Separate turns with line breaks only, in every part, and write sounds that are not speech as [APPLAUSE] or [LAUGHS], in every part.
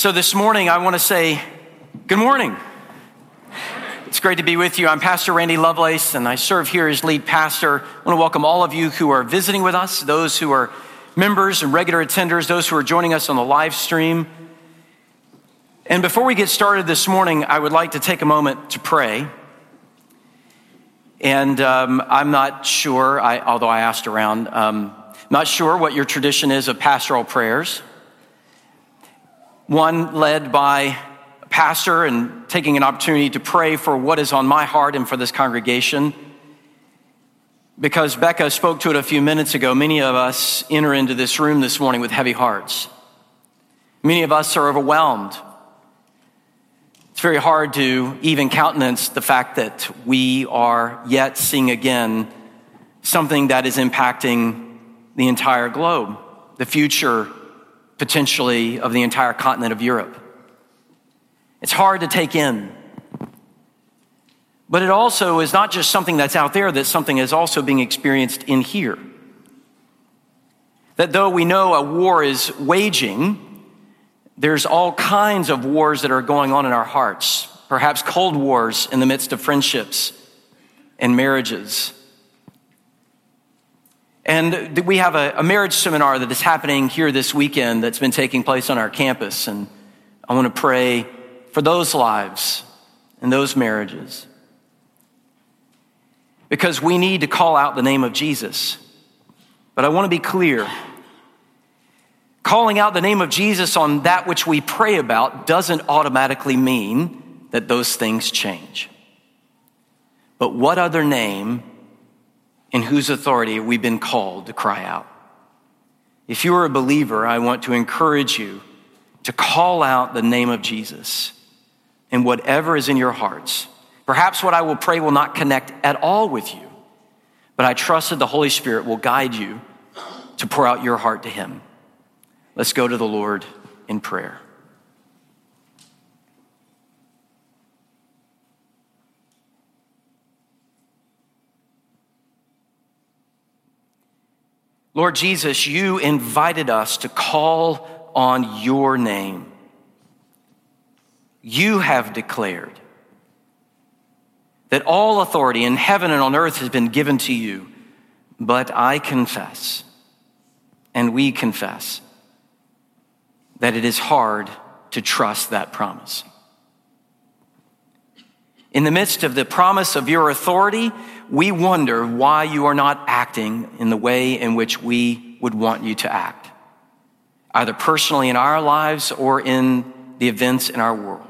So this morning, I want to say good morning. It's great to be with you. I'm Pastor Randy Lovelace, and I serve here as lead pastor. I want to welcome all of you who are visiting with us, those who are members and regular attenders, those who are joining us on the live stream. And before we get started this morning, I would like to take a moment to pray. And um, I'm not sure, I, although I asked around, um, not sure what your tradition is of pastoral prayers. One led by a pastor and taking an opportunity to pray for what is on my heart and for this congregation. Because Becca spoke to it a few minutes ago, many of us enter into this room this morning with heavy hearts. Many of us are overwhelmed. It's very hard to even countenance the fact that we are yet seeing again something that is impacting the entire globe, the future potentially of the entire continent of Europe. It's hard to take in. But it also is not just something that's out there, that something is also being experienced in here. That though we know a war is waging, there's all kinds of wars that are going on in our hearts, perhaps cold wars in the midst of friendships and marriages. And we have a, a marriage seminar that is happening here this weekend that's been taking place on our campus. And I want to pray for those lives and those marriages. Because we need to call out the name of Jesus. But I want to be clear calling out the name of Jesus on that which we pray about doesn't automatically mean that those things change. But what other name in whose authority we've been called to cry out? If you are a believer, I want to encourage you to call out the name of Jesus in whatever is in your hearts. Perhaps what I will pray will not connect at all with you, but I trust that the Holy Spirit will guide you to pour out your heart to Him. Let's go to the Lord in prayer. Lord Jesus, you invited us to call on your name you have declared that all authority in heaven and on earth has been given to you. But I confess, and we confess, that it is hard to trust that promise. In the midst of the promise of your authority, we wonder why you are not acting in the way in which we would want you to act, either personally in our lives or in the events in our world.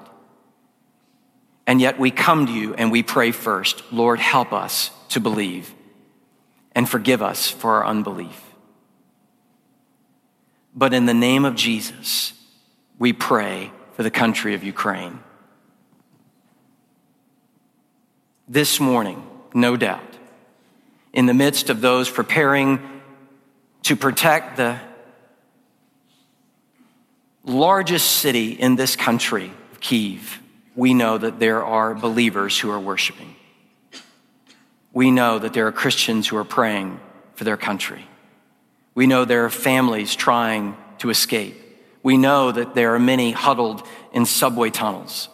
And yet we come to you and we pray first, Lord, help us to believe and forgive us for our unbelief. But in the name of Jesus, we pray for the country of Ukraine. This morning, no doubt, in the midst of those preparing to protect the largest city in this country, Kiev, we know that there are believers who are worshiping. We know that there are Christians who are praying for their country. We know there are families trying to escape. We know that there are many huddled in subway tunnels.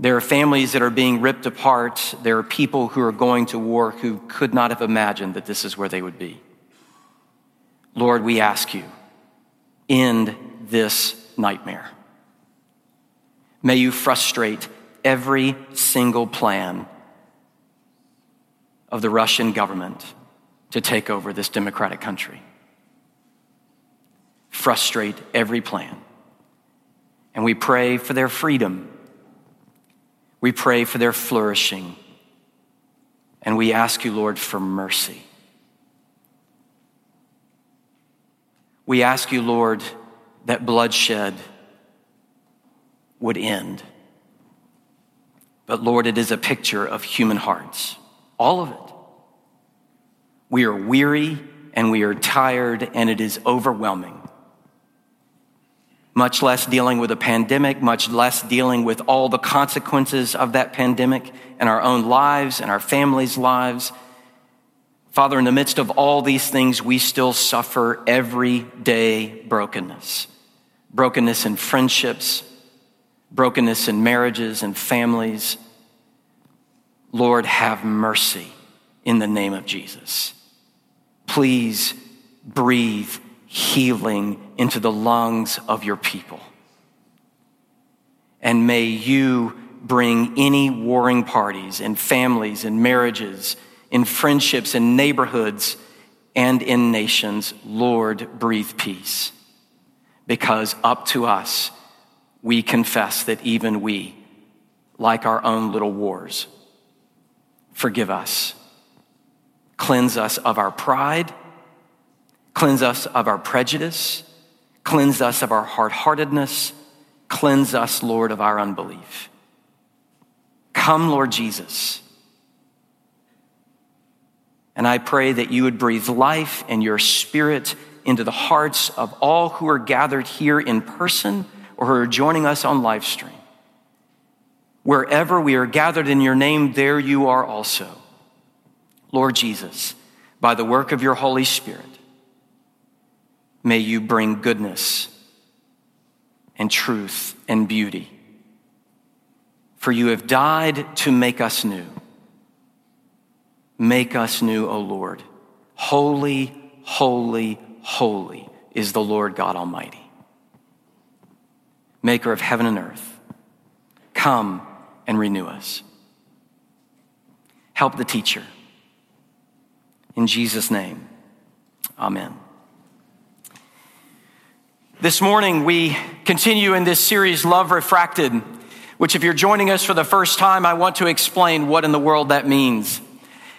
There are families that are being ripped apart. There are people who are going to war who could not have imagined that this is where they would be. Lord, we ask you, end this nightmare. May you frustrate every single plan of the Russian government to take over this democratic country. Frustrate every plan. And we pray for their freedom. We pray for their flourishing. And we ask you, Lord, for mercy. We ask you, Lord, that bloodshed would end. But Lord, it is a picture of human hearts, all of it. We are weary and we are tired and it is overwhelming. Much less dealing with a pandemic, much less dealing with all the consequences of that pandemic in our own lives and our families' lives. Father, in the midst of all these things, we still suffer everyday brokenness. Brokenness in friendships, brokenness in marriages and families. Lord, have mercy in the name of Jesus. Please breathe healing into the lungs of your people. And may you bring any warring parties and families and marriages, in friendships and neighborhoods and in nations, Lord, breathe peace. Because up to us, we confess that even we, like our own little wars, forgive us. Cleanse us of our pride. Cleanse us of our prejudice. Cleanse us of our hard heartedness. Cleanse us, Lord, of our unbelief. Come, Lord Jesus. And I pray that you would breathe life and your spirit into the hearts of all who are gathered here in person or who are joining us on live stream. Wherever we are gathered in your name, there you are also. Lord Jesus, by the work of your Holy Spirit, may you bring goodness and truth and beauty. For you have died to make us new. Make us new, O Lord. Holy, holy, holy is the Lord God Almighty, maker of heaven and earth. Come and renew us. Help the teacher. In Jesus' name, amen. This morning, we continue in this series, Love Refracted, which, if you're joining us for the first time, I want to explain what in the world that means.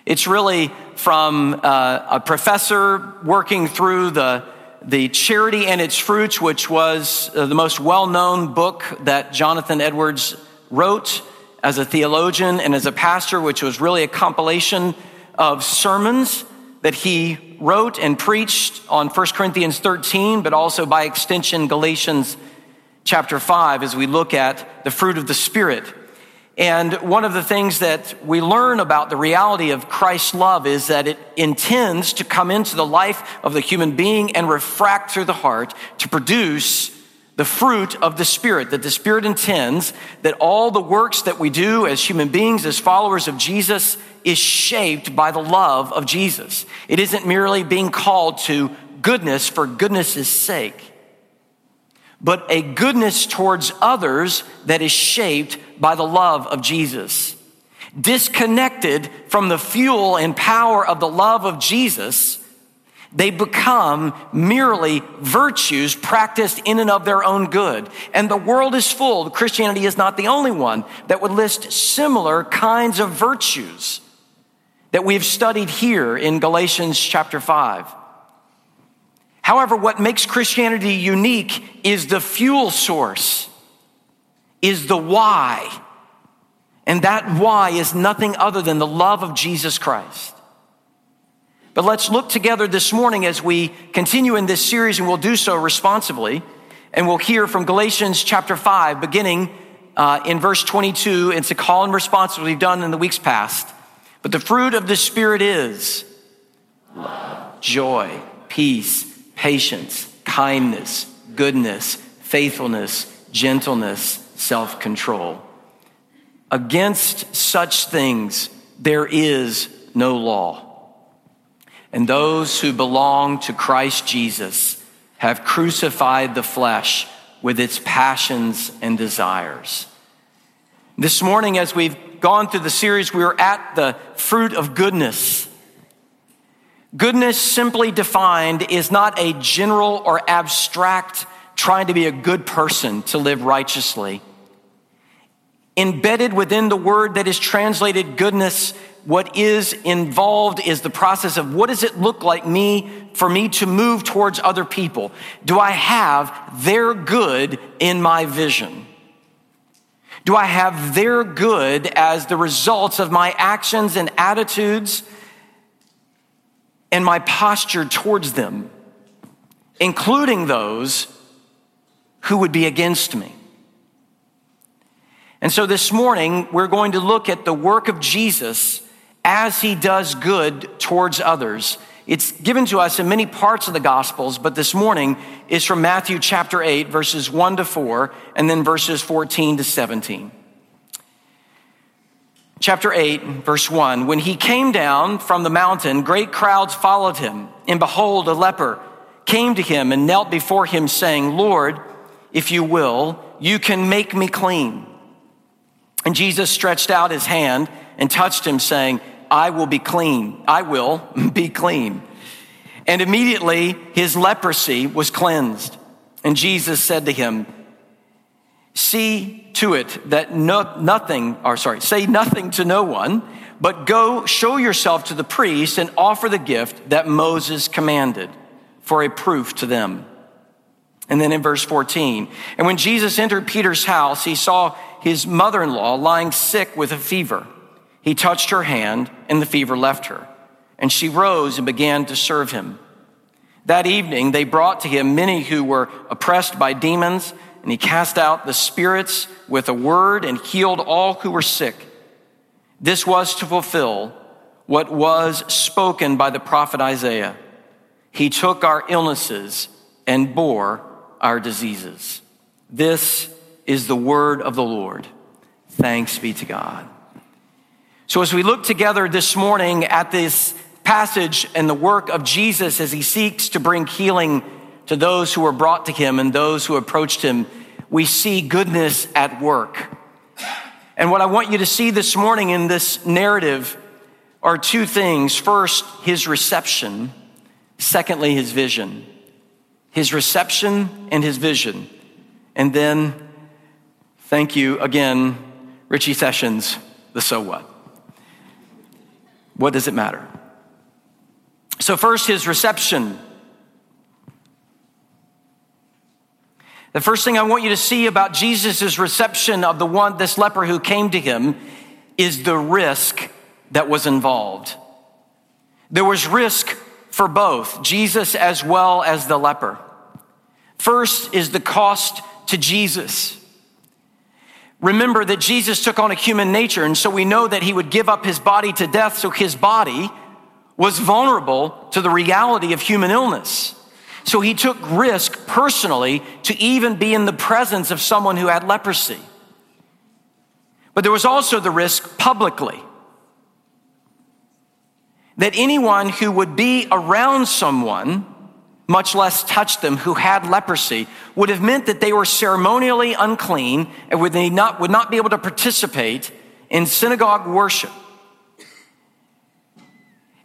It's really from uh, a professor working through the, the Charity and Its Fruits, which was uh, the most well known book that Jonathan Edwards wrote as a theologian and as a pastor, which was really a compilation of sermons that he wrote and preached on 1 Corinthians 13, but also by extension, Galatians chapter 5, as we look at the fruit of the Spirit. And one of the things that we learn about the reality of Christ's love is that it intends to come into the life of the human being and refract through the heart to produce the fruit of the Spirit, that the Spirit intends that all the works that we do as human beings, as followers of Jesus, is shaped by the love of Jesus. It isn't merely being called to goodness for goodness' sake, but a goodness towards others that is shaped by the love of Jesus. Disconnected from the fuel and power of the love of Jesus, they become merely virtues practiced in and of their own good. And the world is full, Christianity is not the only one, that would list similar kinds of virtues that we've studied here in Galatians chapter 5. However, what makes Christianity unique is the fuel source, is the why. And that why is nothing other than the love of Jesus Christ. But let's look together this morning as we continue in this series, and we'll do so responsibly. And we'll hear from Galatians chapter 5, beginning uh, in verse 22. It's a call and response that we've done in the weeks past. But the fruit of the Spirit is love, joy, peace, patience, kindness, goodness, faithfulness, gentleness, self control. Against such things there is no law. And those who belong to Christ Jesus have crucified the flesh with its passions and desires. This morning, as we've gone through the series, we are at the fruit of goodness. Goodness, simply defined, is not a general or abstract trying to be a good person to live righteously. Embedded within the word that is translated goodness what is involved is the process of what does it look like me for me to move towards other people? Do I have their good in my vision? Do I have their good as the results of my actions and attitudes and my posture towards them, including those who would be against me? And so this morning, we're going to look at the work of Jesus as he does good towards others. It's given to us in many parts of the Gospels, but this morning is from Matthew chapter 8, verses 1 to 4, and then verses 14 to 17. Chapter 8, verse 1 When he came down from the mountain, great crowds followed him, and behold, a leper came to him and knelt before him, saying, Lord, if you will, you can make me clean. And Jesus stretched out his hand and touched him, saying, I will be clean. I will [LAUGHS] be clean. And immediately his leprosy was cleansed. And Jesus said to him, See to it that no, nothing, or sorry, say nothing to no one, but go show yourself to the priest and offer the gift that Moses commanded for a proof to them. And then in verse 14, and when Jesus entered Peter's house, he saw his mother in law lying sick with a fever. He touched her hand, and the fever left her. And she rose and began to serve him. That evening, they brought to him many who were oppressed by demons, and he cast out the spirits with a word and healed all who were sick. This was to fulfill what was spoken by the prophet Isaiah. He took our illnesses and bore our diseases. This is the word of the Lord. Thanks be to God. So, as we look together this morning at this passage and the work of Jesus as he seeks to bring healing to those who were brought to him and those who approached him, we see goodness at work. And what I want you to see this morning in this narrative are two things. First, his reception. Secondly, his vision. His reception and his vision. And then, thank you again, Richie Sessions, the so what. What does it matter? So, first, his reception. The first thing I want you to see about Jesus' reception of the one, this leper who came to him, is the risk that was involved. There was risk for both, Jesus as well as the leper. First is the cost to Jesus. Remember that Jesus took on a human nature, and so we know that he would give up his body to death, so his body was vulnerable to the reality of human illness. So he took risk personally to even be in the presence of someone who had leprosy. But there was also the risk publicly that anyone who would be around someone much less touch them, who had leprosy, would have meant that they were ceremonially unclean and would, they not, would not be able to participate in synagogue worship.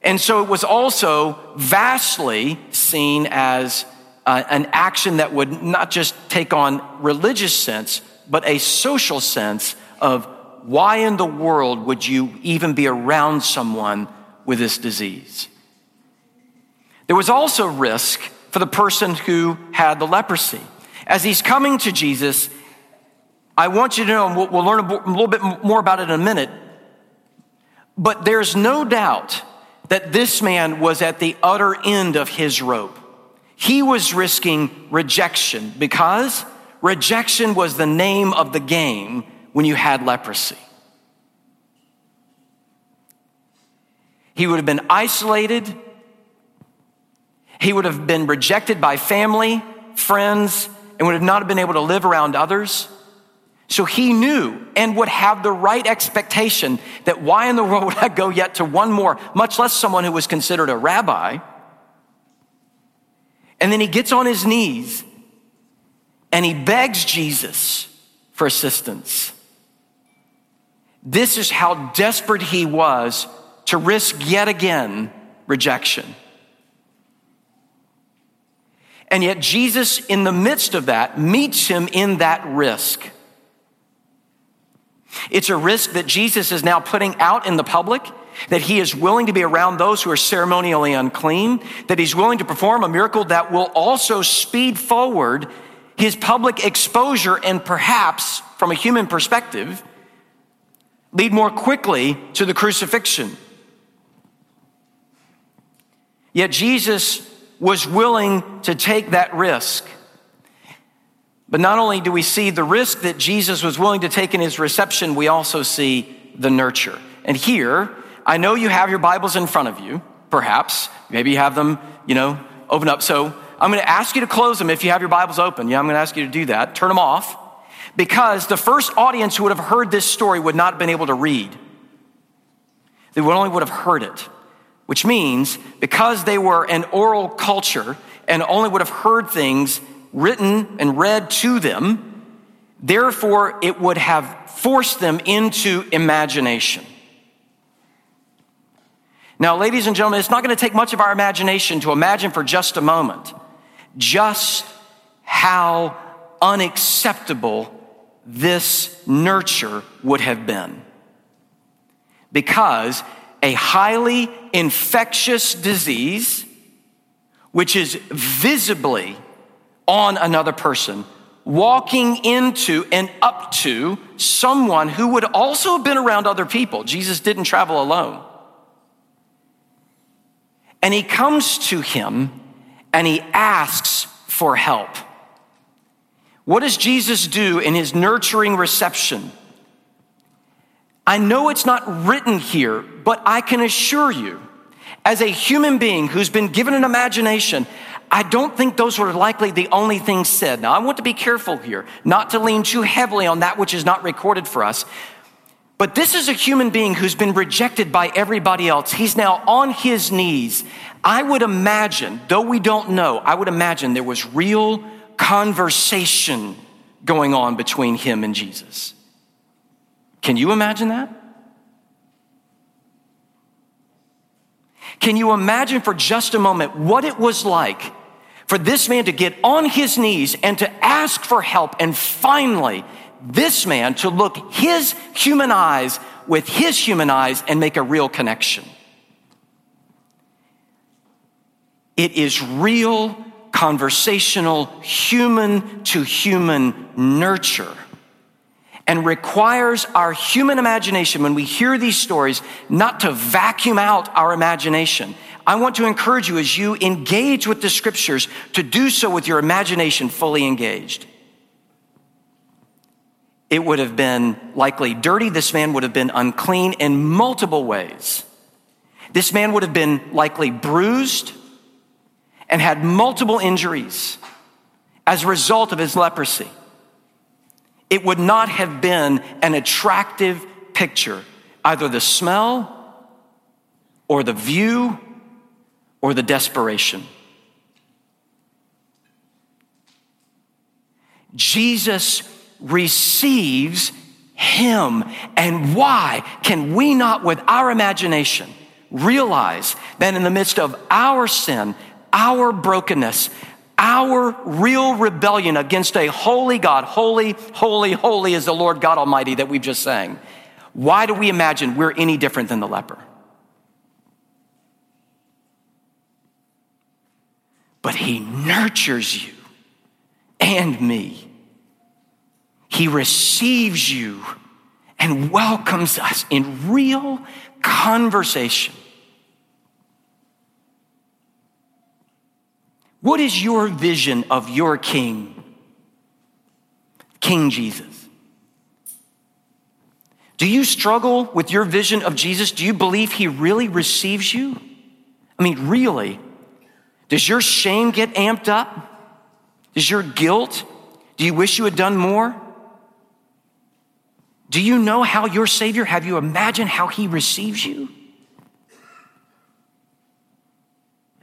And so it was also vastly seen as uh, an action that would not just take on religious sense, but a social sense of why in the world would you even be around someone with this disease? There was also risk for the person who had the leprosy. As he's coming to Jesus, I want you to know, and we'll, learn a little bit more about it in a minute, but there's no doubt that this man was at the utter end of his rope. He was risking rejection because rejection was the name of the game when you had leprosy. He would have been isolated he would have been rejected by family, friends, and would have not been able to live around others. So he knew and would have the right expectation that why in the world would I go yet to one more, much less someone who was considered a rabbi? And then he gets on his knees and he begs Jesus for assistance. This is how desperate he was to risk yet again rejection. And yet, Jesus, in the midst of that, meets him in that risk. It's a risk that Jesus is now putting out in the public, that he is willing to be around those who are ceremonially unclean, that he's willing to perform a miracle that will also speed forward his public exposure and perhaps from a human perspective, lead more quickly to the crucifixion. Yet Jesus was willing to take that risk. But not only do we see the risk that Jesus was willing to take in his reception, we also see the nurture. And here, I know you have your Bibles in front of you, perhaps. Maybe you have them, you know, open up. So I'm going to ask you to close them if you have your Bibles open. Yeah, I'm going to ask you to do that. Turn them off. Because the first audience who would have heard this story would not have been able to read. They would only would have heard it. Which means because they were an oral culture and only would have heard things written and read to them, therefore it would have forced them into imagination. Now, ladies and gentlemen, it's not going to take much of our imagination to imagine for just a moment just how unacceptable this nurture would have been. Because a highly infectious disease, which is visibly on another person, walking into and up to someone who would also have been around other people. Jesus didn't travel alone. And he comes to him and he asks for help. What does Jesus do in his nurturing reception? I know it's not written here, but I can assure you, as a human being who's been given an imagination, I don't think those were likely the only things said. Now, I want to be careful here, not to lean too heavily on that which is not recorded for us. But this is a human being who's been rejected by everybody else. He's now on his knees. I would imagine, though we don't know, I would imagine there was real conversation going on between him and Jesus. Can you imagine that? Can you imagine for just a moment what it was like for this man to get on his knees and to ask for help and finally this man to look his human eyes with his human eyes and make a real connection. It is real, conversational, human to human nurture and requires our human imagination when we hear these stories not to vacuum out our imagination. I want to encourage you as you engage with the scriptures to do so with your imagination fully engaged it would have been likely dirty. This man would have been unclean in multiple ways. This man would have been likely bruised and had multiple injuries as a result of his leprosy. It would not have been an attractive picture, either the smell or the view or the desperation. Jesus receives him. And why can we not, with our imagination, realize that in the midst of our sin, our brokenness, our real rebellion against a holy God, holy, holy, holy is the Lord God Almighty that we've just sang. Why do we imagine we're any different than the leper? But he nurtures you and me he receives you and welcomes us in real conversation. What is your vision of your King? King Jesus. Do you struggle with your vision of Jesus? Do you believe he really receives you? I mean, really? Does your shame get amped up? Does your guilt? Do you wish you had done more? Do you know how your Savior, have you imagined how He receives you?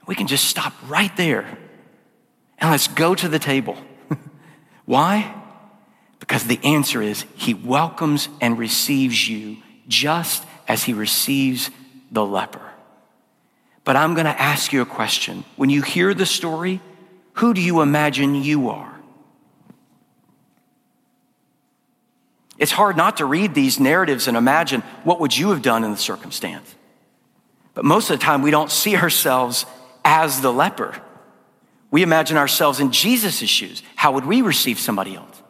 We can just stop right there and let's go to the table. [LAUGHS] Why? Because the answer is He welcomes and receives you just as He receives the leper. But I'm going to ask you a question. When you hear the story, who do you imagine you are? It's hard not to read these narratives and imagine what would you have done in the circumstance. But most of the time we don't see ourselves as the leper. We imagine ourselves in Jesus' shoes. How would we receive somebody else?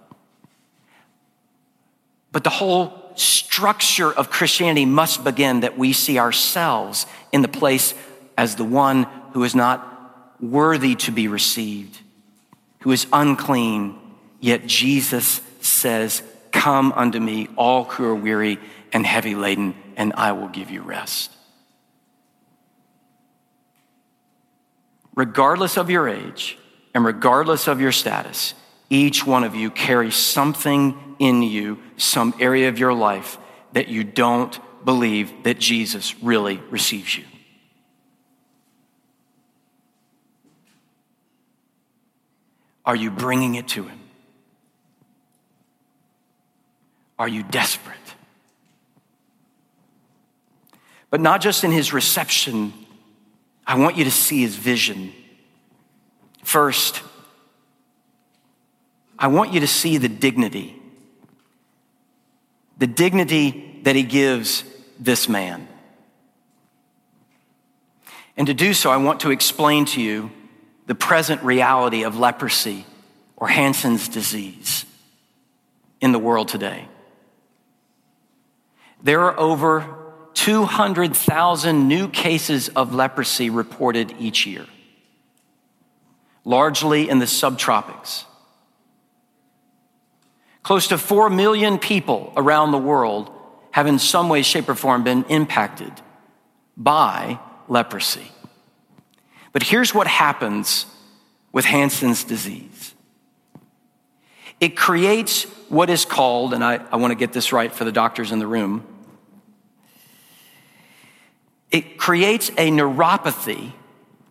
But the whole structure of Christianity must begin that we see ourselves in the place as the one who is not worthy to be received, who is unclean, yet Jesus says, Come unto me, all who are weary and heavy laden, and I will give you rest. Regardless of your age and regardless of your status, each one of you carries something in you, some area of your life that you don't believe that Jesus really receives you. Are you bringing it to Him? Are you desperate? But not just in His reception, I want you to see His vision. First, I want you to see the dignity, the dignity that He gives this man. And to do so, I want to explain to you the present reality of leprosy or Hansen's disease in the world today. There are over 200,000 new cases of leprosy reported each year, largely in the subtropics. Close to 4 million people around the world have, in some way, shape, or form, been impacted by leprosy. But here's what happens with Hansen's disease it creates what is called, and I, I want to get this right for the doctors in the room, it creates a neuropathy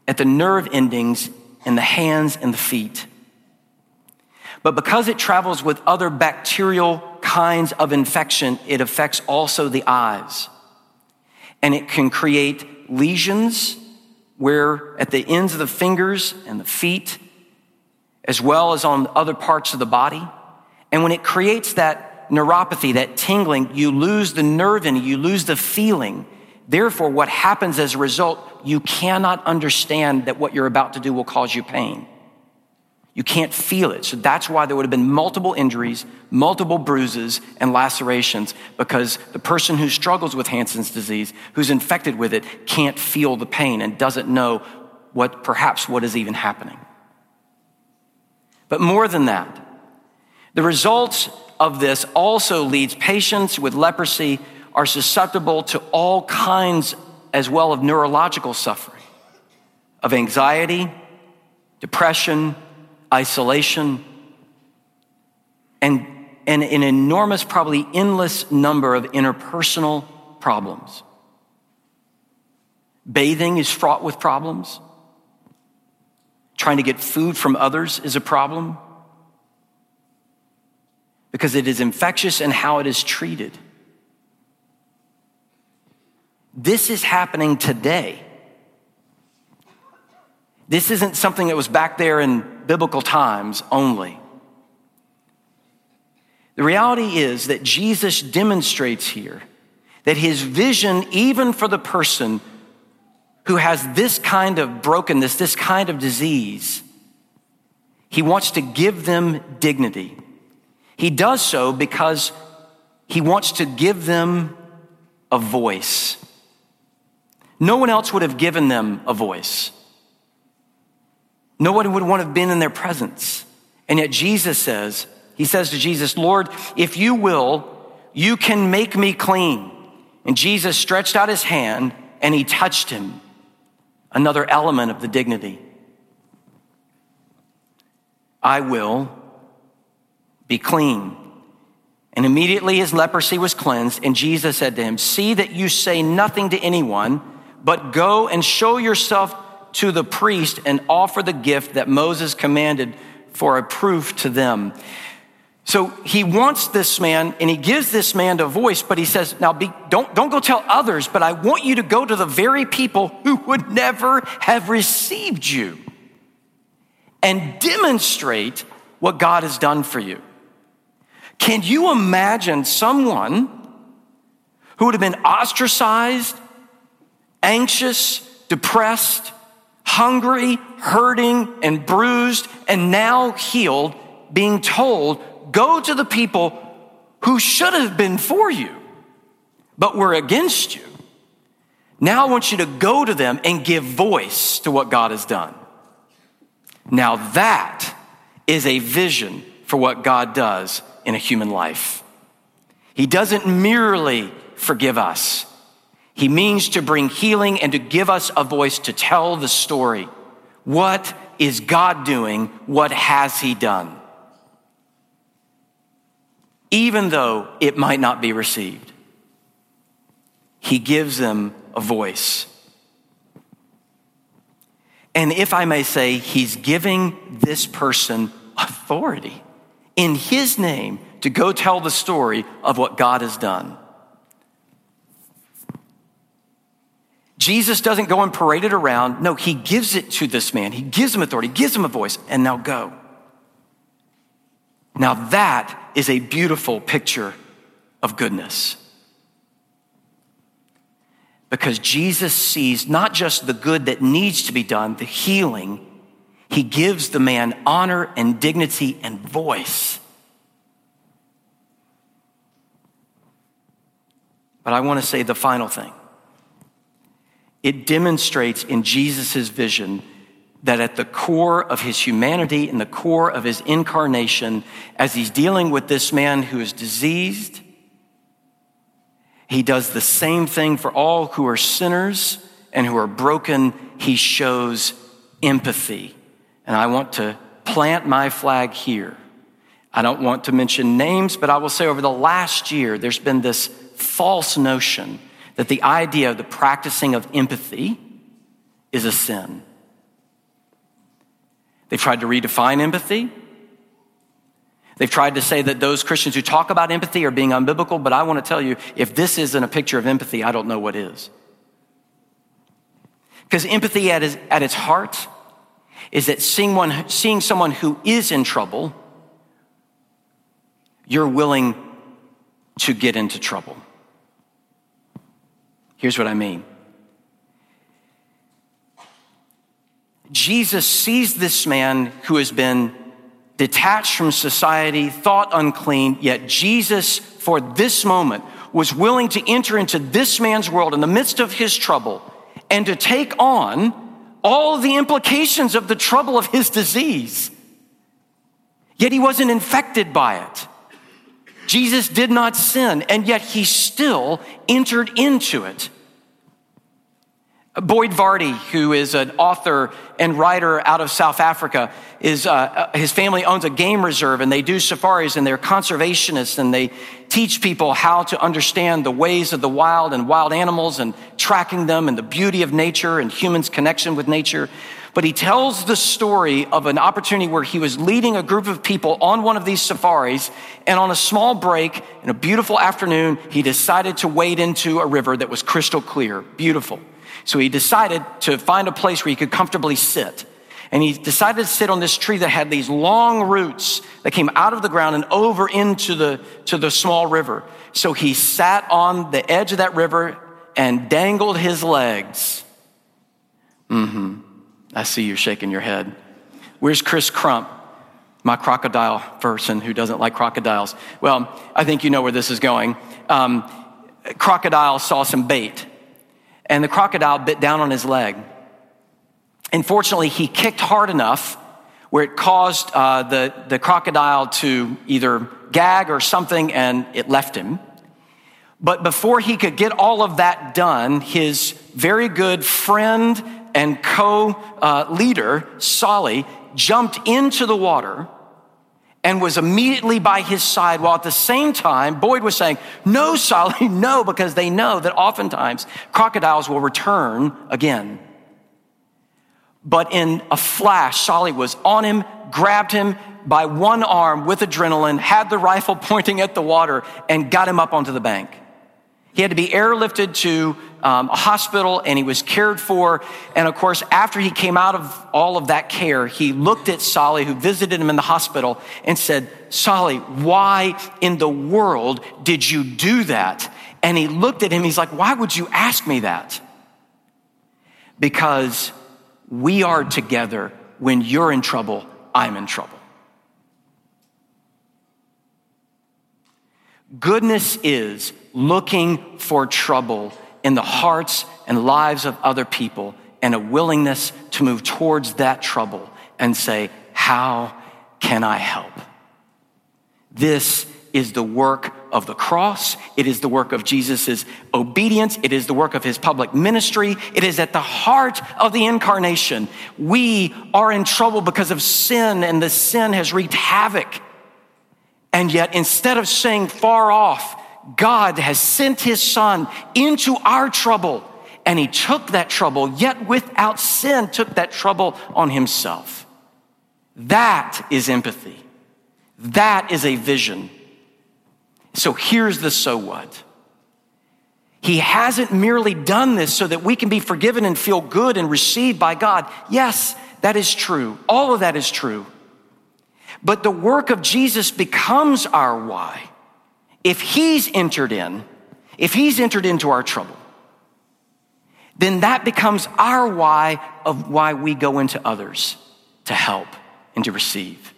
at the nerve endings in the hands and the feet. But because it travels with other bacterial kinds of infection, it affects also the eyes. And it can create lesions where at the ends of the fingers and the feet, as well as on other parts of the body. And when it creates that neuropathy, that tingling, you lose the nerve it, you lose the feeling. Therefore, what happens as a result, you cannot understand that what you're about to do will cause you pain. You can't feel it. So that's why there would have been multiple injuries, multiple bruises, and lacerations because the person who struggles with Hansen's disease, who's infected with it, can't feel the pain and doesn't know what perhaps what is even happening. But more than that, the results of this also leads patients with leprosy are susceptible to all kinds as well of neurological suffering, of anxiety, depression, isolation, and, and an enormous, probably endless number of interpersonal problems. Bathing is fraught with problems. Trying to get food from others is a problem because it is infectious and how it is treated. This is happening today. This isn't something that was back there in biblical times only. The reality is that Jesus demonstrates here that his vision, even for the person who has this kind of brokenness, this kind of disease, he wants to give them dignity. He does so because he wants to give them a voice. No one else would have given them a voice. No one would want to have been in their presence. And yet Jesus says, He says to Jesus, Lord, if you will, you can make me clean. And Jesus stretched out his hand and he touched him. Another element of the dignity. I will be clean. And immediately his leprosy was cleansed, and Jesus said to him, See that you say nothing to anyone, but go and show yourself to the priest and offer the gift that Moses commanded for a proof to them. So he wants this man and he gives this man a voice, but he says, now be, don't, don't go tell others, but I want you to go to the very people who would never have received you and demonstrate what God has done for you. Can you imagine someone who would have been ostracized, anxious, depressed, hungry, hurting, and bruised, and now healed, being told, go to the people who should have been for you, but were against you. Now I want you to go to them and give voice to what God has done. Now that is a vision for what God does in a human life. He doesn't merely forgive us. He means to bring healing and to give us a voice to tell the story. What is God doing? What has He done? Even though it might not be received, He gives them a voice. And if I may say, he's giving this person authority in his name to go tell the story of what God has done. Jesus doesn't go and parade it around. No, he gives it to this man. He gives him authority, gives him a voice, and now go. Now that is a beautiful picture of goodness because Jesus sees not just the good that needs to be done, the healing, he gives the man honor and dignity and voice. But I want to say the final thing. It demonstrates in Jesus' vision that at the core of his humanity, in the core of his incarnation, as he's dealing with this man who is diseased, he does the same thing for all who are sinners and who are broken. He shows empathy. And I want to plant my flag here. I don't want to mention names, but I will say over the last year, there's been this false notion that the idea of the practicing of empathy is a sin. They've tried to redefine empathy. They've tried to say that those Christians who talk about empathy are being unbiblical, but I want to tell you if this isn't a picture of empathy, I don't know what is. Because empathy at its, at its heart is that seeing, one, seeing someone who is in trouble, you're willing to get into trouble. Here's what I mean Jesus sees this man who has been detached from society, thought unclean, yet Jesus, for this moment, was willing to enter into this man's world in the midst of his trouble and to take on all the implications of the trouble of his disease. Yet he wasn't infected by it. Jesus did not sin, and yet he still entered into it. Boyd Varty, who is an author and writer out of South Africa, is uh, uh, his family owns a game reserve and they do safaris and they're conservationists and they teach people how to understand the ways of the wild and wild animals and tracking them and the beauty of nature and humans' connection with nature. But he tells the story of an opportunity where he was leading a group of people on one of these safaris, and on a small break in a beautiful afternoon, he decided to wade into a river that was crystal clear, beautiful. So he decided to find a place where he could comfortably sit. And he decided to sit on this tree that had these long roots that came out of the ground and over into the, to the small river. So he sat on the edge of that river and dangled his legs. Mm-hmm. I see you shaking your head. Where's Chris Crump, my crocodile person who doesn't like crocodiles? Well, I think you know where this is going. Um, crocodile saw some bait and the crocodile bit down on his leg. Unfortunately, he kicked hard enough where it caused uh, the, the crocodile to either gag or something, and it left him. But before he could get all of that done, his very good friend and co leader, Solly, jumped into the water and was immediately by his side while at the same time Boyd was saying, no, Solly, [LAUGHS] no, because they know that oftentimes crocodiles will return again. But in a flash, Solly was on him, grabbed him by one arm with adrenaline, had the rifle [LAUGHS] pointing at the water, and got him up onto the bank. He had to be airlifted to um, a hospital and he was cared for. And of course, after he came out of all of that care, he looked at Solly, who visited him in the hospital, and said, Solly, why in the world did you do that? And he looked at him, he's like, Why would you ask me that? Because we are together. When you're in trouble, I'm in trouble. Goodness is looking for trouble in the hearts and lives of other people and a willingness to move towards that trouble and say, How can I help? This is the work of the cross. It is the work of Jesus' obedience. It is the work of his public ministry. It is at the heart of the incarnation. We are in trouble because of sin, and the sin has wreaked havoc. And yet, instead of saying far off, God has sent his son into our trouble, and he took that trouble, yet without sin, took that trouble on himself. That is empathy. That is a vision. So here's the so what. He hasn't merely done this so that we can be forgiven and feel good and received by God. Yes, that is true. All of that is true. But the work of Jesus becomes our why. If he's entered in, if he's entered into our trouble, then that becomes our why of why we go into others to help and to receive.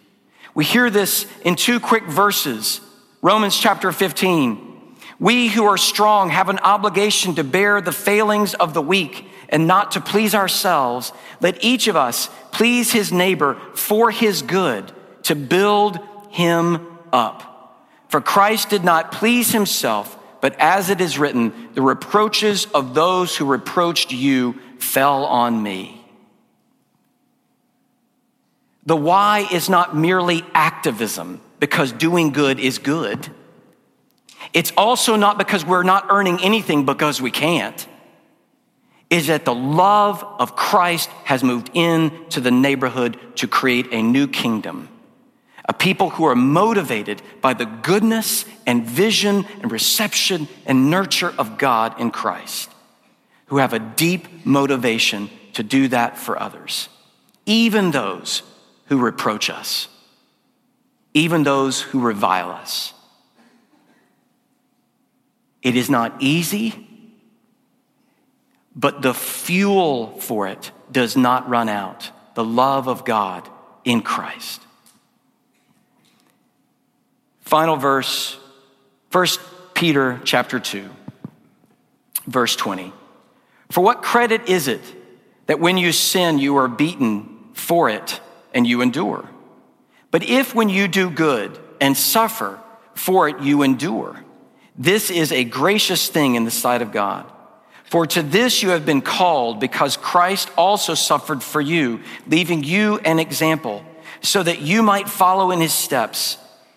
We hear this in two quick verses Romans chapter 15. We who are strong have an obligation to bear the failings of the weak and not to please ourselves. Let each of us please his neighbor for his good, to build him up. For Christ did not please himself, but as it is written, the reproaches of those who reproached you fell on me. The why is not merely activism because doing good is good. It's also not because we're not earning anything because we can't. Is that the love of Christ has moved into the neighborhood to create a new kingdom. A people who are motivated by the goodness and vision and reception and nurture of God in Christ, who have a deep motivation to do that for others, even those who reproach us even those who revile us. It is not easy, but the fuel for it does not run out the love of God in Christ. Final verse, 1 Peter chapter 2, verse 20. For what credit is it that when you sin, you are beaten for it and you endure? But if when you do good and suffer for it, you endure, this is a gracious thing in the sight of God. For to this you have been called because Christ also suffered for you, leaving you an example, so that you might follow in his steps.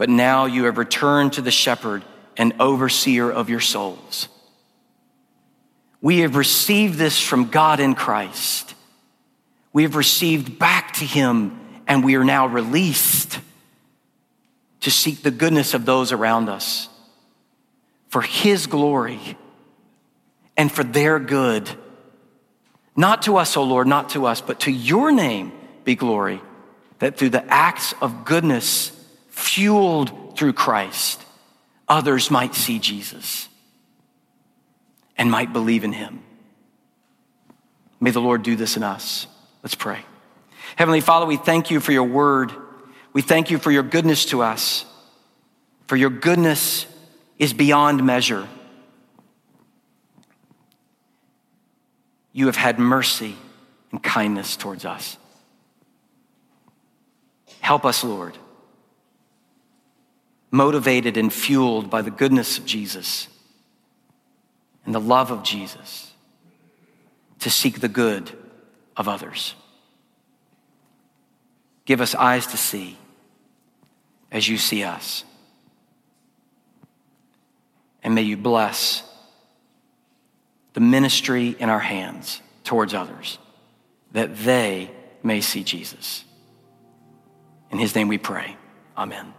but now you have returned to the shepherd and overseer of your souls. We have received this from God in Christ we have received back to him and we are now released to seek the goodness of those around us for his glory and for their good. Not to us, O Lord, not to us, but to your name be glory, that through the acts of goodness fueled through Christ, others might see Jesus and might believe in him. May the Lord do this in us. Let's pray. Heavenly Father, we thank you for your word. We thank you for your goodness to us. For your goodness is beyond measure. You have had mercy and kindness towards us. Help us, Lord, motivated and fueled by the goodness of Jesus and the love of Jesus to seek the good of others. Give us eyes to see as you see us. And may you bless the ministry in our hands towards others that they may see Jesus. In his name we pray. Amen.